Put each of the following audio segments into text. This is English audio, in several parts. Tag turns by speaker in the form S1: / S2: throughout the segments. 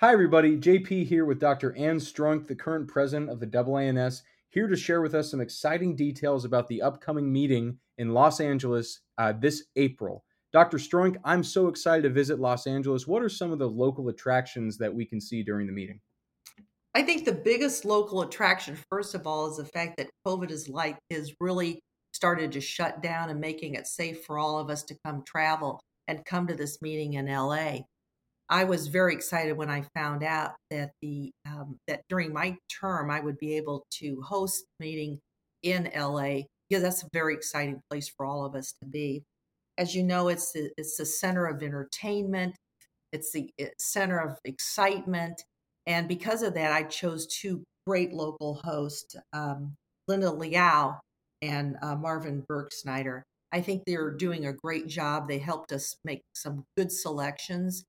S1: Hi, everybody. JP here with Dr. Ann Stroink, the current president of the AANS, here to share with us some exciting details about the upcoming meeting in Los Angeles uh, this April. Dr. Stroink, I'm so excited to visit Los Angeles. What are some of the local attractions that we can see during the meeting?
S2: I think the biggest local attraction, first of all, is the fact that COVID is like is really started to shut down and making it safe for all of us to come travel and come to this meeting in LA. I was very excited when I found out that the um, that during my term I would be able to host a meeting in LA because that's a very exciting place for all of us to be. As you know, it's the, it's the center of entertainment, it's the center of excitement, and because of that, I chose two great local hosts, um, Linda Liau and uh, Marvin Bergsneider. I think they're doing a great job. They helped us make some good selections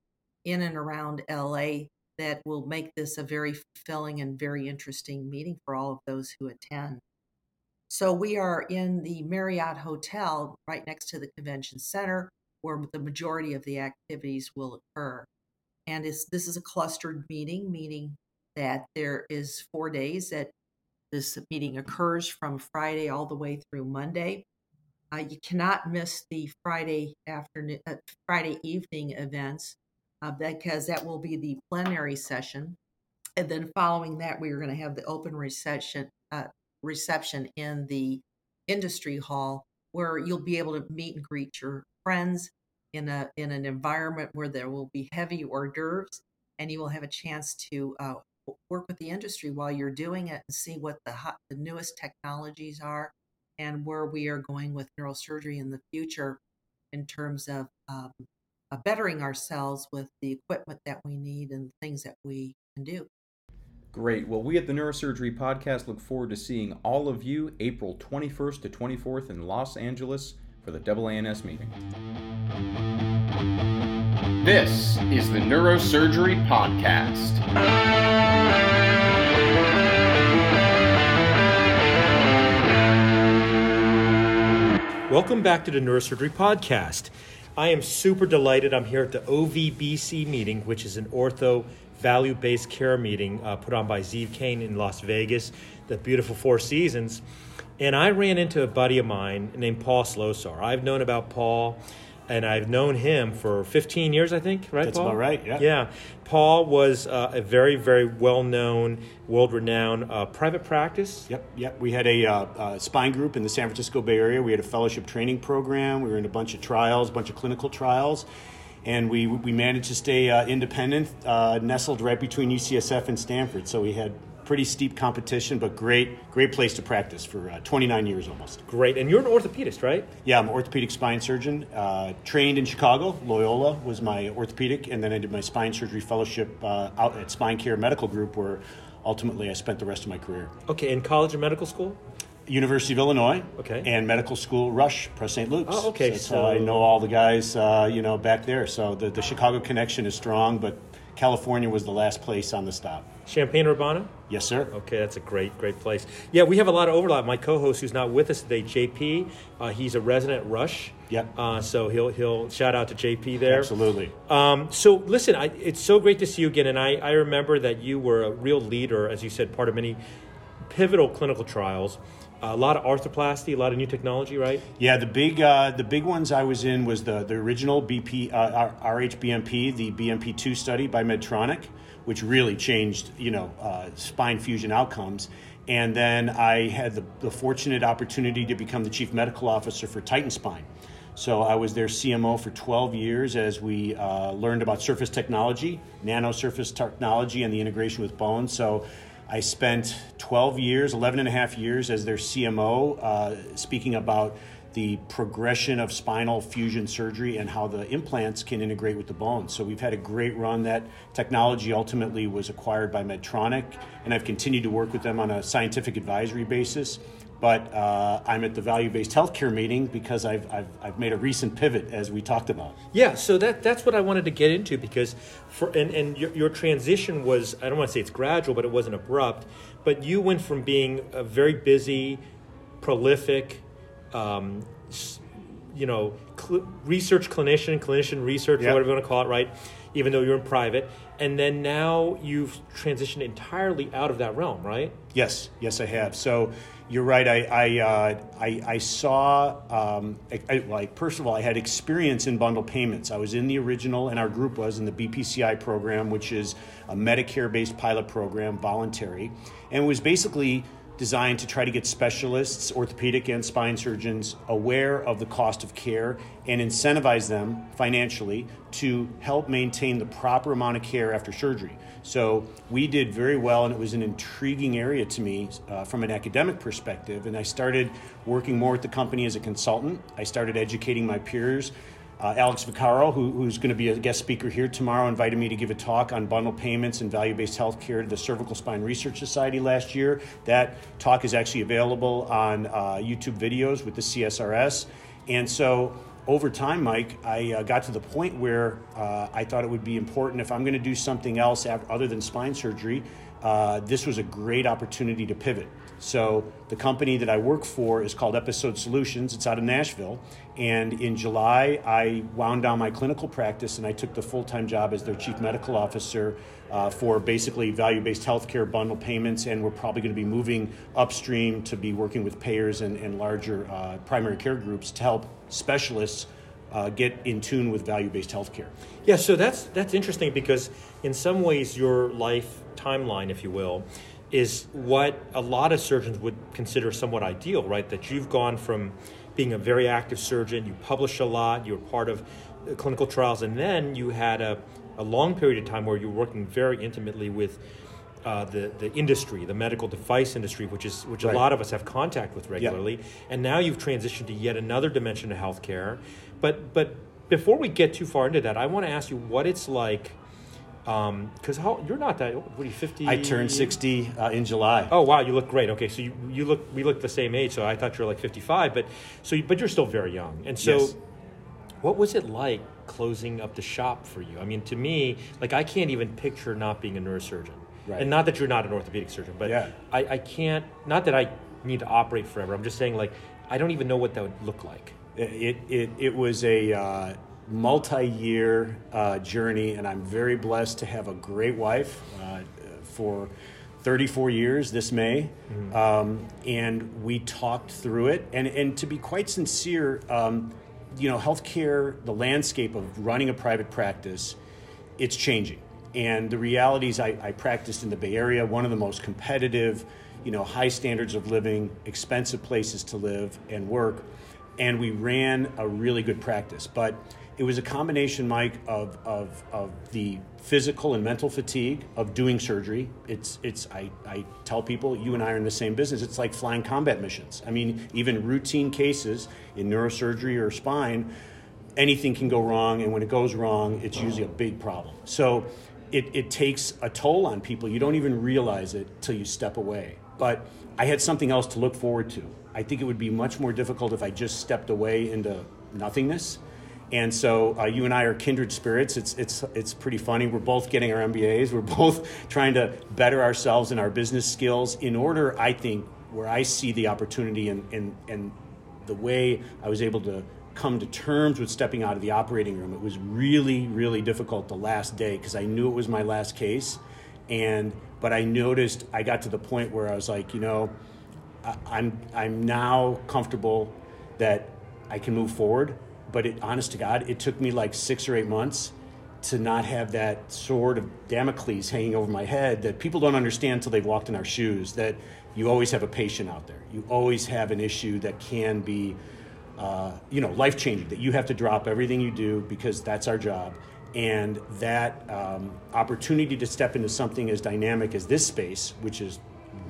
S2: in and around LA that will make this a very fulfilling and very interesting meeting for all of those who attend. So we are in the Marriott Hotel right next to the convention center where the majority of the activities will occur. And this is a clustered meeting, meaning that there is four days that this meeting occurs from Friday all the way through Monday. Uh, you cannot miss the Friday afternoon, uh, Friday evening events uh, because that will be the plenary session. And then following that, we are going to have the open reception, uh, reception in the industry hall where you'll be able to meet and greet your friends in a in an environment where there will be heavy hors d'oeuvres and you will have a chance to uh, work with the industry while you're doing it and see what the hot, the newest technologies are and where we are going with neurosurgery in the future in terms of um, uh, bettering ourselves with the equipment that we need and things that we can do.
S1: Great. Well, we at the Neurosurgery Podcast look forward to seeing all of you April 21st to 24th in Los Angeles for the AANS meeting.
S3: This is the Neurosurgery Podcast.
S4: Welcome back to the Neurosurgery Podcast. I am super delighted. I'm here at the OVBC meeting, which is an ortho value based care meeting uh, put on by Zeev Kane in Las Vegas, the beautiful Four Seasons. And I ran into a buddy of mine named Paul Slosar. I've known about Paul and I've known him for 15 years, I think, right?
S5: That's
S4: Paul?
S5: about right. Yeah.
S4: Yeah. Paul was uh, a very, very well-known, world-renowned uh, private practice.
S5: Yep. Yep. We had a uh, uh, spine group in the San Francisco Bay Area. We had a fellowship training program. We were in a bunch of trials, a bunch of clinical trials, and we we managed to stay uh, independent, uh, nestled right between UCSF and Stanford. So we had pretty steep competition, but great, great place to practice for uh, 29 years almost.
S4: Great, and you're an orthopedist, right?
S5: Yeah, I'm an orthopedic spine surgeon. Uh, trained in Chicago, Loyola was my orthopedic, and then I did my spine surgery fellowship uh, out at Spine Care Medical Group, where ultimately I spent the rest of my career.
S4: Okay, in college or medical school?
S5: University of Illinois.
S4: Okay.
S5: And medical school Rush, Press St. Luke's.
S4: Oh, okay.
S5: So
S4: so
S5: I know all the guys, uh, you know, back there. So the, the Chicago connection is strong, but California was the last place on the stop.
S4: Champaign Urbana?
S5: Yes, sir.
S4: Okay, that's a great, great place. Yeah, we have a lot of overlap. My co-host, who's not with us today, JP, uh, he's a resident at Rush.
S5: Yep.
S4: Uh, so he'll he'll shout out to JP there.
S5: Absolutely.
S4: Um, so listen, I, it's so great to see you again, and I, I remember that you were a real leader, as you said, part of many pivotal clinical trials. A lot of arthroplasty, a lot of new technology, right?
S5: Yeah, the big uh, the big ones I was in was the the original BP uh, RHBMP, the BMP two study by Medtronic, which really changed you know uh, spine fusion outcomes. And then I had the, the fortunate opportunity to become the chief medical officer for Titan Spine. So I was their CMO for 12 years as we uh, learned about surface technology, nano surface technology, and the integration with bones. So I spent 12 years, 11 and a half years as their CMO, uh, speaking about the progression of spinal fusion surgery and how the implants can integrate with the bones. So we've had a great run. That technology ultimately was acquired by Medtronic, and I've continued to work with them on a scientific advisory basis. But uh, I'm at the value-based healthcare meeting because I've, I've, I've made a recent pivot, as we talked about.
S4: Yeah, so that that's what I wanted to get into because for and, and your, your transition was I don't want to say it's gradual, but it wasn't abrupt. But you went from being a very busy, prolific, um, you know, cl- research clinician, clinician research,
S5: Yep.
S4: whatever you want to call it, right? even though you're in private. And then now you've transitioned entirely out of that realm, right?
S5: Yes, yes, I have. So you're right. I I uh, I, I, saw um, I, like first of all, I had experience in bundle payments. I was in the original, and our group was in the BPCI program, which is a Medicare-based pilot program, voluntary, and was basically designed to try to get specialists, orthopedic and spine surgeons, aware of the cost of care and incentivize them financially to help maintain the proper amount of care after surgery. So we did very well, and it was an intriguing area to me uh, from an academic perspective. And I started working more with the company as a consultant. I started educating my peers uh, Alex Vaccaro, who, who's going to be a guest speaker here tomorrow, invited me to give a talk on bundle payments and value based healthcare to the Cervical Spine Research Society last year. That talk is actually available on uh, YouTube videos with the CSRS. And so over time, Mike, I uh, got to the point where uh, I thought it would be important if I'm going to do something else other than spine surgery. Uh, this was a great opportunity to pivot. So the company that I work for is called Episode Solutions. It's out of Nashville. And in July, I wound down my clinical practice and I took the full time job as their chief medical officer uh, for basically value based healthcare bundle payments. And we're probably going to be moving upstream to be working with payers and, and larger uh, primary care groups to help specialists. Uh, get in tune with value-based healthcare.
S4: Yeah, so that's that's interesting because in some ways your life timeline, if you will, is what a lot of surgeons would consider somewhat ideal, right? That you've gone from being a very active surgeon, you publish a lot, you were part of clinical trials, and then you had a, a long period of time where you were working very intimately with uh, the the industry, the medical device industry, which is which right. a lot of us have contact with regularly, and now you've transitioned to yet another dimension of healthcare. But but before we get too far into that, I want to ask you what it's like because um, you're not that what are you 50
S5: i turned 60 uh, in july.
S4: Oh wow you look great. Okay so you, you look we look the same age so i thought you were like 55 but so you, but you're still very young. And so yes. what was it like closing up the shop for you? I mean to me like i can't even picture not being a neurosurgeon. Right. and not that you're not an orthopedic surgeon but yeah. I, I can't not that i need to operate forever. I'm just saying like i don't even know what that would look like.
S5: It it, it was a uh, multi-year uh, journey, and I'm very blessed to have a great wife uh, for 34 years this May, mm-hmm. um, and we talked through it. And and to be quite sincere, um, you know, healthcare, the landscape of running a private practice, it's changing. And the realities I, I practiced in the Bay Area, one of the most competitive, you know, high standards of living, expensive places to live and work, and we ran a really good practice, but it was a combination, Mike, of, of, of the physical and mental fatigue of doing surgery. It's, it's I, I tell people, you and I are in the same business. It's like flying combat missions. I mean, even routine cases in neurosurgery or spine, anything can go wrong. And when it goes wrong, it's usually a big problem. So it, it takes a toll on people. You don't even realize it till you step away. But I had something else to look forward to. I think it would be much more difficult if I just stepped away into nothingness and so uh, you and I are kindred spirits. It's, it's, it's pretty funny. We're both getting our MBAs. We're both trying to better ourselves in our business skills in order, I think, where I see the opportunity and, and, and the way I was able to come to terms with stepping out of the operating room. It was really, really difficult the last day because I knew it was my last case. And, but I noticed I got to the point where I was like, you know, I'm, I'm now comfortable that I can move forward but it, honest to God, it took me like six or eight months to not have that sword of Damocles hanging over my head that people don't understand until they've walked in our shoes. That you always have a patient out there. You always have an issue that can be, uh, you know, life changing. That you have to drop everything you do because that's our job. And that um, opportunity to step into something as dynamic as this space, which is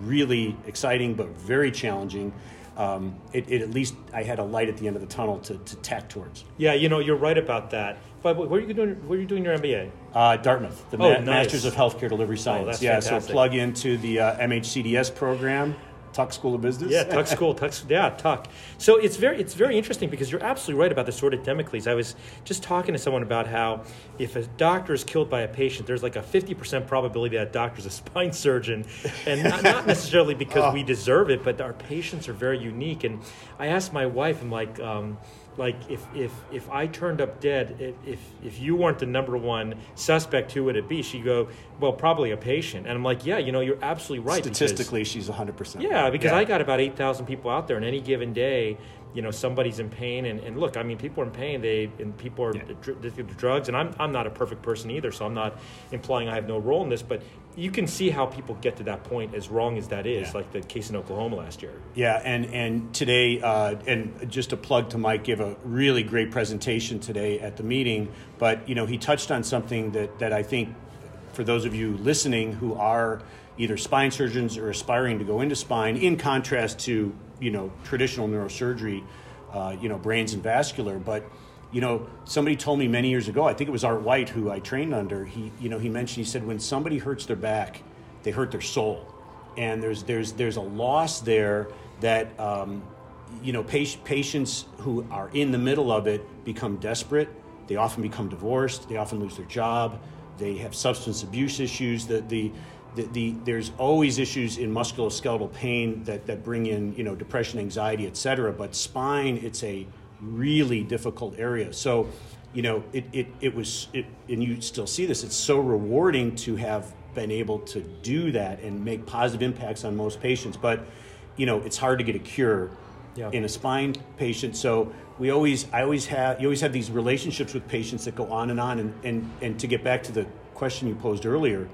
S5: really exciting but very challenging, um, it, it, at least I had a light at the end of the tunnel to, to tack towards.
S4: Yeah, you know, you're right about that. But where are you doing? Where are you doing your MBA?
S5: Uh, Dartmouth, the oh, Ma- nice. Masters of Healthcare Delivery Science.
S4: Oh, yeah, fantastic.
S5: so plug into the uh, MHCDS program Tuck School of Business.
S4: Yeah, Tuck School, Tuck. Yeah, Tuck. So it's very it's very interesting because you're absolutely right about the sword of Damocles. I was just talking to someone about how if a doctor is killed by a patient, there's like a 50% probability that doctor's a spine surgeon, and not, not necessarily because oh. we deserve it, but our patients are very unique. And I asked my wife, I'm like. Um, like if if if I turned up dead, if if you weren't the number one suspect, who would it be? She'd go, well, probably a patient. And I'm like, yeah, you know, you're absolutely right.
S5: Statistically, because, she's 100. percent
S4: Yeah, because yeah. I got about 8,000 people out there, and any given day, you know somebody's in pain and, and look i mean people are in pain they and people are yeah. dr- drugs and I'm, I'm not a perfect person either so i'm not implying i have no role in this but you can see how people get to that point as wrong as that is yeah. like the case in oklahoma last year
S5: yeah and and today uh, and just a plug to mike gave a really great presentation today at the meeting but you know he touched on something that that i think for those of you listening who are either spine surgeons or aspiring to go into spine in contrast to you know traditional neurosurgery, uh, you know brains and vascular. But you know somebody told me many years ago. I think it was Art White who I trained under. He you know he mentioned he said when somebody hurts their back, they hurt their soul, and there's there's there's a loss there that. Um, you know, patients who are in the middle of it become desperate. They often become divorced. They often lose their job. They have substance abuse issues. The, the, the, the, there's always issues in musculoskeletal pain that, that bring in you know depression anxiety et cetera but spine it's a really difficult area. So you know it, it, it was it, and you still see this it's so rewarding to have been able to do that and make positive impacts on most patients. But you know it's hard to get a cure yeah. in a spine patient. So we always i always have you always have these relationships with patients that go on and on. And and, and to get back to the question you posed earlier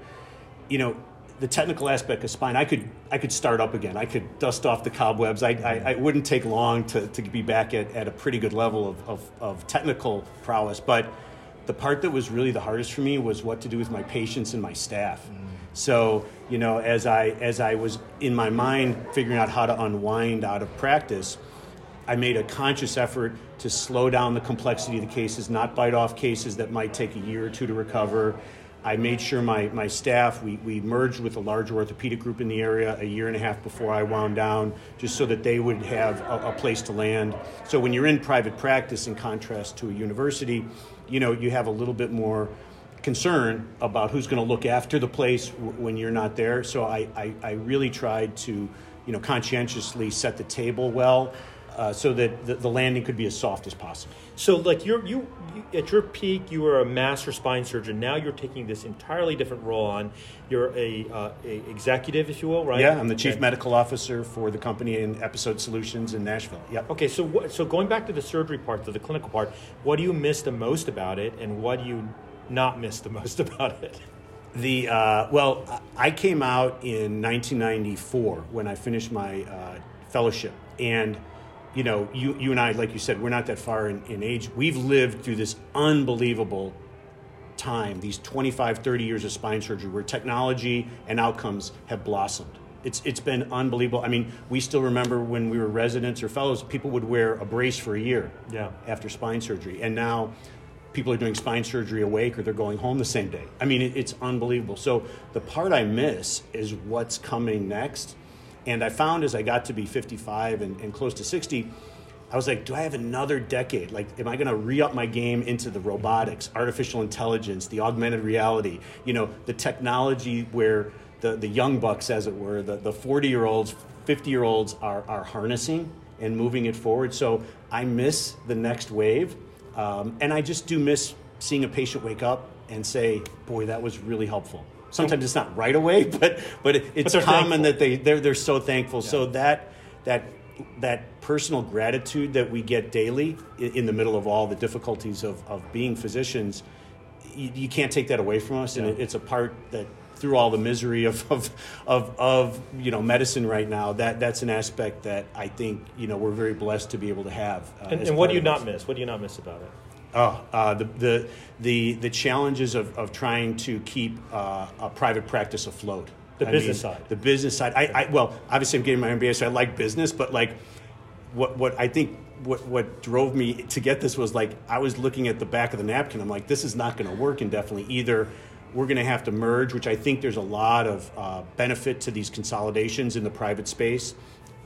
S5: you know, the technical aspect of spine, I could I could start up again. I could dust off the cobwebs. I, I, I wouldn't take long to, to be back at, at a pretty good level of, of, of, technical prowess. But the part that was really the hardest for me was what to do with my patients and my staff. Mm. So, you know, as I as I was in my mind figuring out how to unwind out of practice, I made a conscious effort to slow down the complexity of the cases, not bite off cases that might take a year or two to recover I made sure my, my staff, we, we merged with a large orthopedic group in the area a year and a half before I wound down, just so that they would have a, a place to land. So when you're in private practice, in contrast to a university, you know, you have a little bit more concern about who's going to look after the place w- when you're not there. So I, I, I really tried to, you know, conscientiously set the table well uh, so that the, the, landing could be as soft as possible.
S4: So, like you're you, you, at your peak, you were a master spine surgeon. Now you're taking this entirely different role on. You're a, uh, a executive, if you will, right?
S5: Yeah, I'm the chief medical officer for the company in Episode Solutions in Nashville. Yeah.
S4: Okay, so so going back to the surgery part, to the clinical part, what do you miss the most about it, and what do you not miss the most about it?
S5: The uh, well, I came out in 1994 when I finished my uh, fellowship, and you know, you, you and I, like you said, we're not that far in, in age. We've lived through this unbelievable time, these 25, 30 years of spine surgery where technology and outcomes have blossomed. It's, it's been unbelievable. I mean, we still remember when we were residents or fellows, people would wear a brace for a year
S4: yeah.
S5: after spine surgery. And now people are doing spine surgery awake or they're going home the same day. I mean, it, it's unbelievable. So the part I miss is what's coming next and I found as I got to be 55 and, and close to 60, I was like, do I have another decade? Like, am I going to re up my game into the robotics, artificial intelligence, the augmented reality, you know, the technology where the, the young bucks, as it were, the, the 40 year olds, 50 year olds are, are harnessing and moving it forward. So I miss the next wave. Um, and I just do miss seeing a patient wake up and say, boy, that was really helpful sometimes it's not right away, but but it's but common thankful. that they they're they're so thankful. Yeah. So that that that personal gratitude that we get daily in the middle of all the difficulties of, of being physicians, you, you can't take that away from us, yeah. and it, it's a part that through all the misery of, of, of, of, you know medicine right now, that that's an aspect that I think you know we're very blessed to be able to have.
S4: Uh, and, and what do you not miss? What do you not miss about it?
S5: Oh, uh, the, the, the, the challenges of, of trying to keep uh, a private practice afloat.
S4: The I business mean, side.
S5: The business side. I, I, well, obviously, I'm getting my MBA, so I like business, but like, what, what I think what, what drove me to get this was like, I was looking at the back of the napkin. I'm like, this is not going to work indefinitely. Either we're going to have to merge, which I think there's a lot of uh, benefit to these consolidations in the private space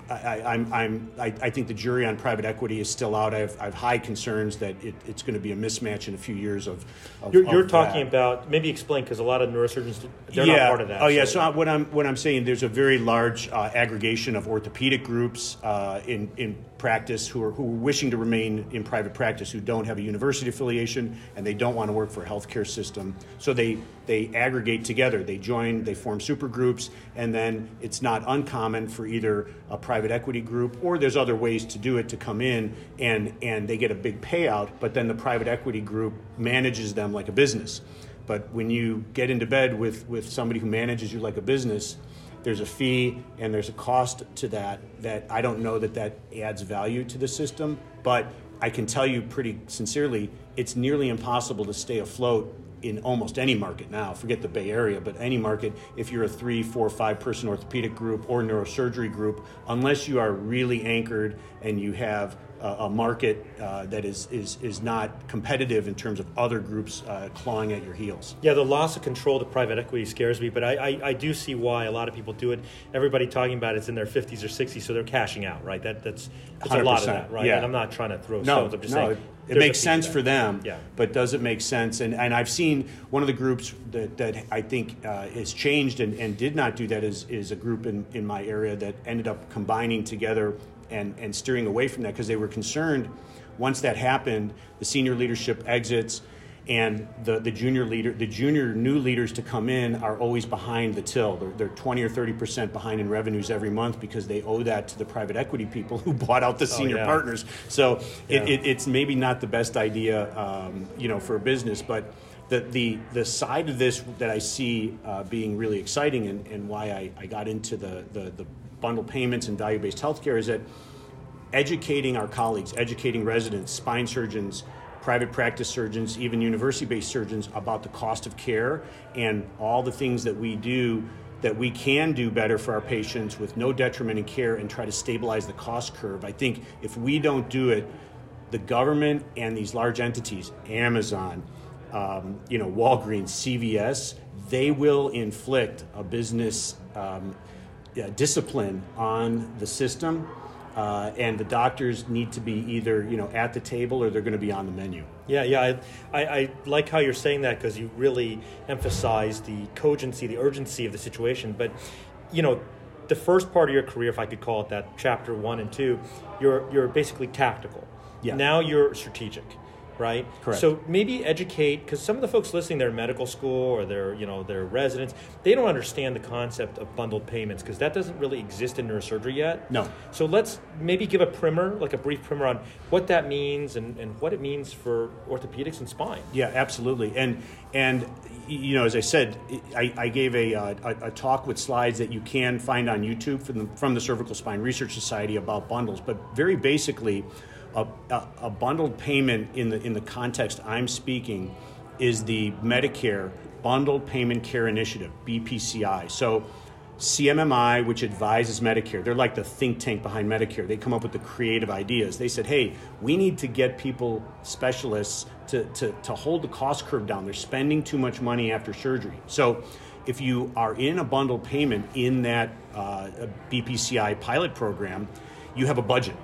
S5: I, I'm, I'm, I, I think the jury on private equity is still out. I have, I have high concerns that it, it's going to be a mismatch in a few years of. of
S4: You're, you're
S5: of
S4: talking about maybe explain because a lot of neurosurgeons they're
S5: yeah.
S4: not part of that.
S5: Oh yeah. So I- what I'm what I'm saying, there's a very large uh, aggregation of orthopedic groups uh, in in practice who are who are wishing to remain in private practice who don't have a university affiliation and they don't want to work for a healthcare system. So they they aggregate together. They join. They form super groups, and then it's not uncommon for either a private equity group or there's other ways to do it to come in and and they get a big payout, but then the private equity group manages them like a business. But when you get into bed with, with somebody who manages you like a business, there's a fee and there's a cost to that that I don't know that that adds value to the system. But I can tell you pretty sincerely, it's nearly impossible to stay afloat in almost any market now. Forget the Bay Area, but any market, if you're a three, four, five person orthopedic group or neurosurgery group, unless you are really anchored and you have a, a market uh, that is, is, is not competitive in terms of other groups uh, clawing at your heels.
S4: Yeah, the loss of control to private equity scares me, but I, I, I do see why a lot of people do it. Everybody talking about it's in their 50s or 60s, so they're cashing out, right? That That's, that's a lot of that, right?
S5: yeah.
S4: And I'm not trying to throw
S5: No,
S4: stones. I'm just
S5: no,
S4: saying
S5: it, it makes sense for them,
S4: Yeah.
S5: but does it make sense? And, and I've seen one of the groups that, that I think uh, has changed and, and did not do that is, is a group in, in my area that ended up combining together and, and steering away from that because they were concerned once that happened, the senior leadership exits and the, the junior leader the junior new leaders to come in are always behind the till they're, they're 20 or 30 percent behind in revenues every month because they owe that to the private equity people who bought out the senior
S4: yeah.
S5: partners so
S4: Yeah.
S5: it, it, it's maybe not the best idea um, you know for a business but the, the, the side of this that I see uh, being really exciting and, and why I, I got into the, the, the bundle payments and value based healthcare is that educating our colleagues, educating residents, spine surgeons, private practice surgeons, even university based surgeons about the cost of care and all the things that we do that we can do better for our patients with no detriment in care and try to stabilize the cost curve. I think if we don't do it, the government and these large entities, Amazon, um, you know, Walgreens, CVS, they will inflict a business um, uh, discipline on the system, uh, and the doctors need to be either you know at the table or they're going to be on the menu.
S4: Yeah, yeah. I, I, I like how you're saying that because you really emphasize the cogency, the urgency of the situation. But, you know, the first part of your career, if I could call it that, chapter one and two, you're, you're basically tactical.
S5: Yeah.
S4: Now you're strategic, right?
S5: Correct.
S4: So maybe educate, because some of the folks listening, they're in medical school or they're, you know, they're residents, they don't understand the concept of bundled payments because that doesn't really exist in neurosurgery yet.
S5: No.
S4: So let's maybe give a primer, like a brief primer on what that means and, and what it means for orthopedics and spine.
S5: Yeah, absolutely. And and you know, as I said, I, I gave a, uh, a a talk with slides that you can find on YouTube from the, from the Cervical Spine Research Society about bundles. But very basically, a, a, bundled payment in the in the context I'm speaking is the Medicare Bundled Payment Care Initiative (BPCI). So. CMMI, which advises Medicare, they're like the think tank behind Medicare. They come up with the creative ideas. They said, hey, we need to get people, specialists, to, to, to hold the cost curve down. They're spending too much money after surgery. So if you are in a bundled payment in that uh, BPCI pilot program, you have a budget.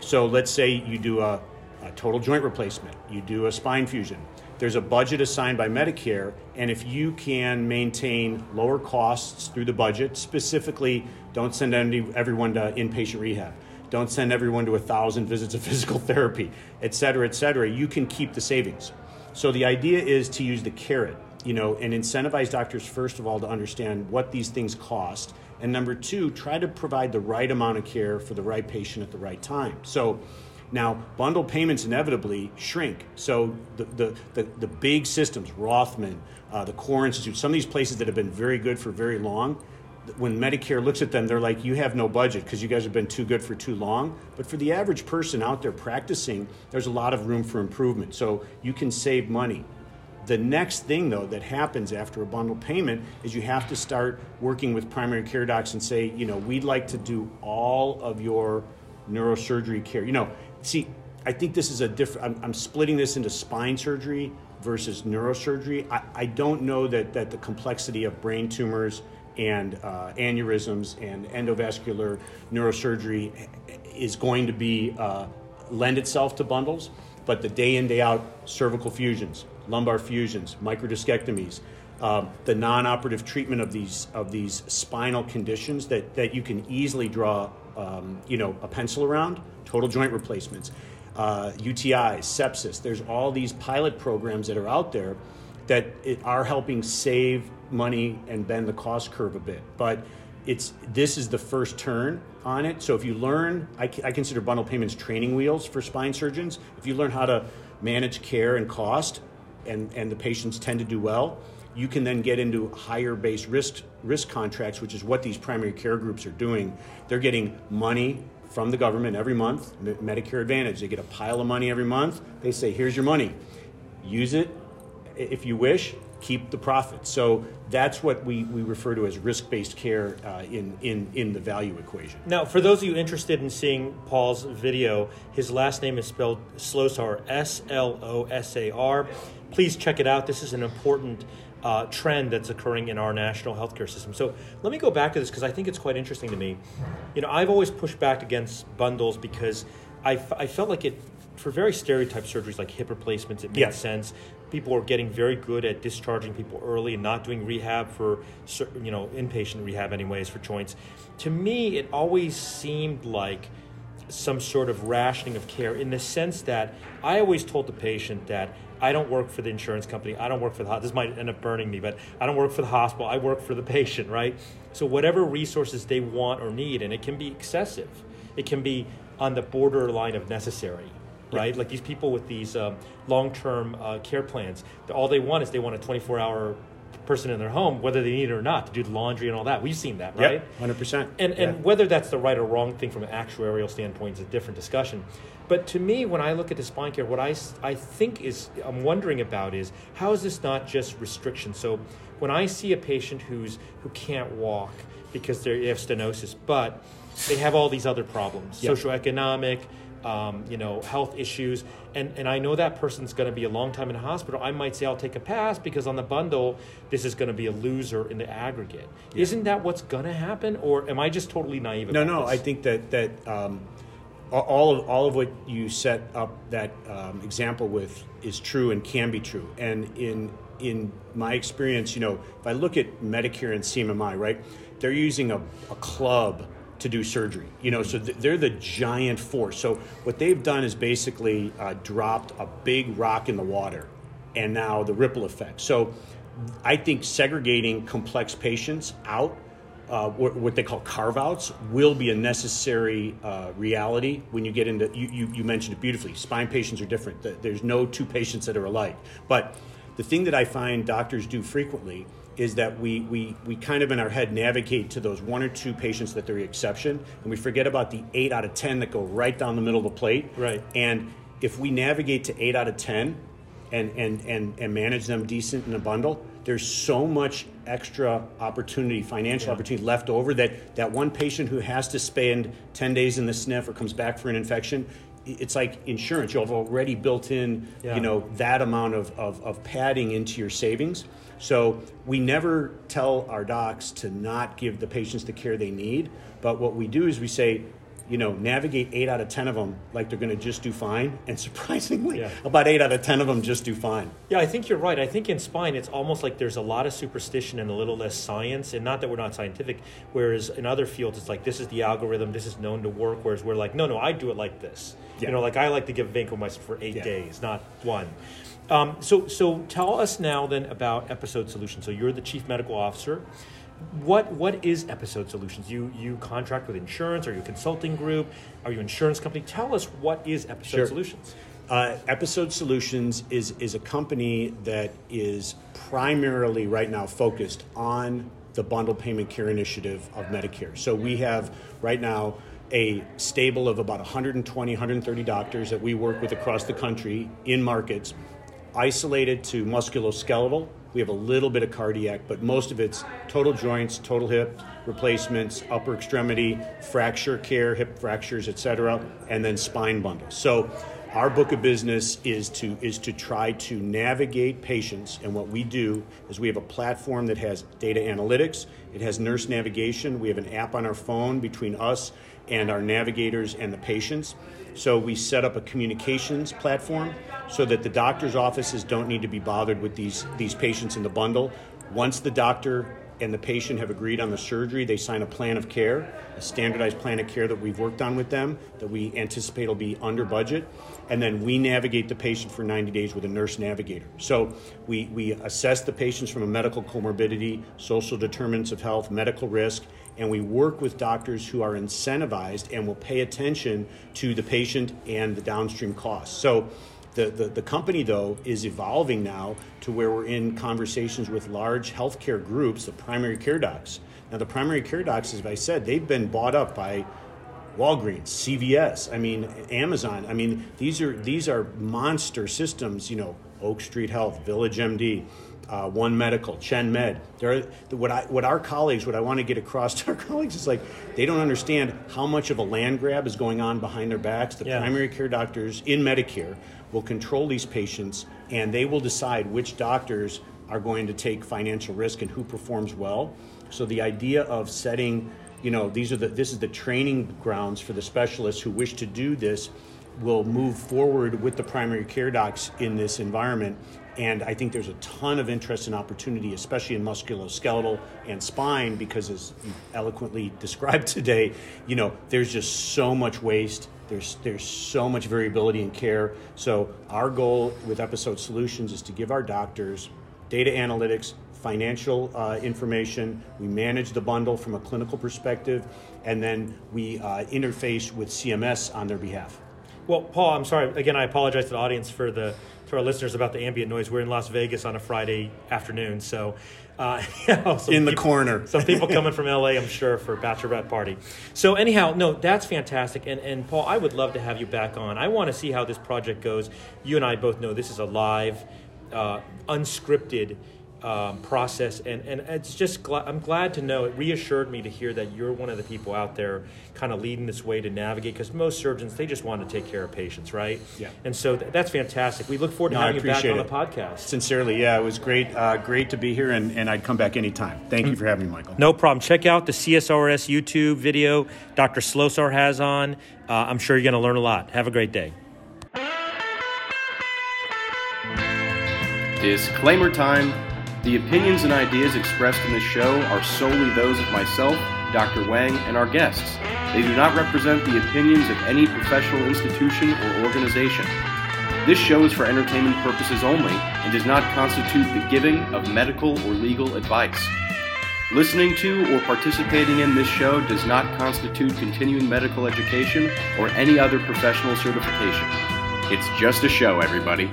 S5: So let's say you do a, a total joint replacement, you do a spine fusion. There's a budget assigned by Medicare, and if you can maintain lower costs through the budget, specifically, don't send any, everyone to inpatient rehab, don't send everyone to a thousand visits of physical therapy, et cetera, et cetera, you can keep the savings. So the idea is to use the carrot, you know, and incentivize doctors, first of all, to understand what these things cost. And number two, try to provide the right amount of care for the right patient at the right time. So now, bundle payments inevitably shrink. So the, the, the, the big systems, Rothman, uh, the Core Institute, some of these places that have been very good for very long, when Medicare looks at them, they're like, you have no budget because you guys have been too good for too long. But for the average person out there practicing, there's a lot of room for improvement. So you can save money. The next thing, though, that happens after a bundle payment is you have to start working with primary care docs and say, you know, we'd like to do all of your neurosurgery care. You know, see, I think this is a different, I'm, I'm splitting this into spine surgery versus neurosurgery. I, I don't know that, that the complexity of brain tumors and uh, aneurysms and endovascular neurosurgery is going to be uh, lend itself to bundles, but the day in day out cervical fusions, lumbar fusions, microdiscectomies, uh, the non-operative treatment of these of these spinal conditions that, that you can easily draw um, you know a pencil around total joint replacements uh, UTIs sepsis. There's all these pilot programs that are out there that it, are helping save money and bend the cost curve a bit. But it's this is the first turn on it so if you learn I, I consider bundle payments training wheels for spine surgeons if you learn how to manage care and cost and, and the patients tend to do well you can then get into higher base risk risk contracts, which is what these primary care groups are doing. They're getting money from the government every month, Medicare Advantage. They get a pile of money every month. They say, "Here's your money. Use it if you wish. Keep the profit." So that's what we, we refer to as risk-based care uh, in, in, in the value equation.
S4: Now, for those of you interested in seeing Paul's video, his last name is spelled Slosar, S-L-O-S-A-R. Please check it out. This is an important uh, trend that's occurring in our national healthcare system. So let me go back to this because I think it's quite interesting to me. You know, I've always pushed back against bundles because I, f- I felt like it, for very stereotype surgeries like hip replacements, it made sense. People are getting very good at discharging people early and not doing rehab for, you know, inpatient rehab, anyways, for joints. To me, it always seemed like some sort of rationing of care in the sense that I always told the patient that I don't work for the insurance company. I don't work for the this might end up burning me, but I don't work for the hospital. I work for the patient, right? So whatever resources they want or need, and it can be excessive. It can be on the borderline of necessary, right? Like these people with these um, long-term uh, care plans, all they want is they want a 24-hour person in their home, whether they need it or not, to do the laundry and all that. We've seen that, right?
S5: Hundred percent.
S4: And
S5: yeah.
S4: and whether that's the right or wrong thing from an actuarial standpoint is a different discussion. But to me, when I look at the spine care, what I, I think is, I'm wondering about is how is this not just restriction? So when I see a patient who's, who can't walk because they have stenosis, but they have all these other problems, yep. socioeconomic, um, you know, health issues, and, and I know that person's going to be a long time in hospital, I might say I'll take a pass because on the bundle, this is going to be a loser in the aggregate. Yeah. Isn't that what's going to happen, or am I just totally naive?
S5: No, no.
S4: This?
S5: I think that that um, all of all of what you set up that um, example with is true and can be true. And in in my experience, you know, if I look at Medicare and CMMI, right, they're using a, a club to do surgery. You know, so th- they're the giant force. So what they've done is basically uh, dropped a big rock in the water, and now the ripple effect. So I think segregating complex patients out uh, what, they call carve outs will be a necessary uh, reality when you get into you, you, you, mentioned it beautifully spine patients are different there's no two patients that are alike but the thing that i find doctors do frequently is that we, we, we kind of in our head navigate to those one or two patients that they're the exception and we forget about the eight out of ten that go right down the middle of the plate
S4: right
S5: and if we navigate to eight out of ten and, and, and, and manage them decent in a bundle there's so much extra opportunity, financial yeah. opportunity left over that that one patient who has to spend 10 days in the SNF or comes back for an infection, it's like insurance. You've already built in, yeah. you know, that amount of, of, of padding into your savings. So we never tell our docs to not give the patients the care they need. But what we do is we say, you know, navigate eight out of 10 of them like they're going to just do fine. And surprisingly, yeah. about eight out of 10 of them just do fine.
S4: Yeah, I think you're right. I think in spine, it's almost like there's a lot of superstition and a little less science. And not that we're not scientific, whereas in other fields, it's like this is the algorithm, this is known to work. Whereas we're like, no, no, I do it like this. Yeah. You know, like I like to give vancomycin for eight yeah. days, not one. Um, so, so tell us now then about Episode Solutions. So you're the chief medical officer what what is episode solutions? You you contract with insurance? Are you a consulting group? Are you an insurance company? Tell us what is episode sure. solutions.
S5: Uh, episode solutions is is a company that is primarily right now focused on the bundle payment care initiative of medicare. So we have right now a stable of about 120 130 doctors that we work with across the country in markets isolated to musculoskeletal we have a little bit of cardiac, but most of it's total joints, total hip replacements, upper extremity, fracture care, hip fractures, etc., and then spine bundles. So our book of business is to is to try to navigate patients and what we do is we have a platform that has data analytics it has nurse navigation we have an app on our phone between us and our navigators and the patients so we set up a communications platform so that the doctor's offices don't need to be bothered with these these patients in the bundle once the doctor and the patient have agreed on the surgery, they sign a plan of care, a standardized plan of care that we've worked on with them that we anticipate will be under budget. And then we navigate the patient for 90 days with a nurse navigator. So we, we assess the patients from a medical comorbidity, social determinants of health, medical risk, and we work with doctors who are incentivized and will pay attention to the patient and the downstream costs. So the, the, the, company, though, is evolving now to where we're in conversations with large healthcare groups, the primary care docs. Now, the primary care docs, as I said, they've been bought up by Walgreens, CVS, I mean, Amazon. I mean, these are, these are monster systems, you know, Oak Street Health, Village MD uh, One Medical, Chen Med. There, what I, what our colleagues, what I want to get across to our colleagues is like they don't understand how much of a land grab is going on behind their backs. The yeah. primary care doctors in Medicare will control these patients, and they will decide which doctors are going to take financial risk and who performs well. So the idea of setting, you know, these are the this is the training grounds for the specialists who wish to do this will move forward with the primary care docs in this environment and I think there's a ton of interest and opportunity, especially in musculoskeletal and spine, because as you eloquently described today, you know, there's just so much waste. There's there's so much variability in care. So our goal with Episode Solutions is to give our doctors data analytics, financial uh, information. We manage the bundle from a clinical perspective, and then we uh, interface with CMS on their behalf.
S4: Well, Paul, I'm sorry. Again, I apologize to the audience for the to our listeners about the ambient noise. We're in Las Vegas on a Friday afternoon, so uh,
S5: you know, in the corner.
S4: some people coming from LA, I'm sure, for bachelorette party. So anyhow, no, that's fantastic. And and Paul, I would love to have you back on. I want to see how this project goes. You and I both know this is a live, uh, unscripted um, process, and, and it's just gl- I'm glad to know it reassured me to hear that you're one of the people out there kind of leading this way to navigate because most surgeons they just want to take care of patients, right?
S5: Yeah.
S4: And so th- that's fantastic. We look forward to
S5: no,
S4: having you back on the podcast.
S5: Sincerely, yeah, it was great, uh, great to be here, and, and I'd come back anytime. Thank mm-hmm. you for having me, Michael.
S4: No problem. Check out the CSRS YouTube video Dr. Slosar has on. Uh, I'm sure you're going to learn a lot. Have a great day.
S3: Disclaimer time. The opinions and ideas expressed in this show are solely those of myself, Dr. Wang, and our guests. They do not represent the opinions of any professional institution or organization. This show is for entertainment purposes only and does not constitute the giving of medical or legal advice. Listening to or participating in this show does not constitute continuing medical education or any other professional certification. It's just a show, everybody.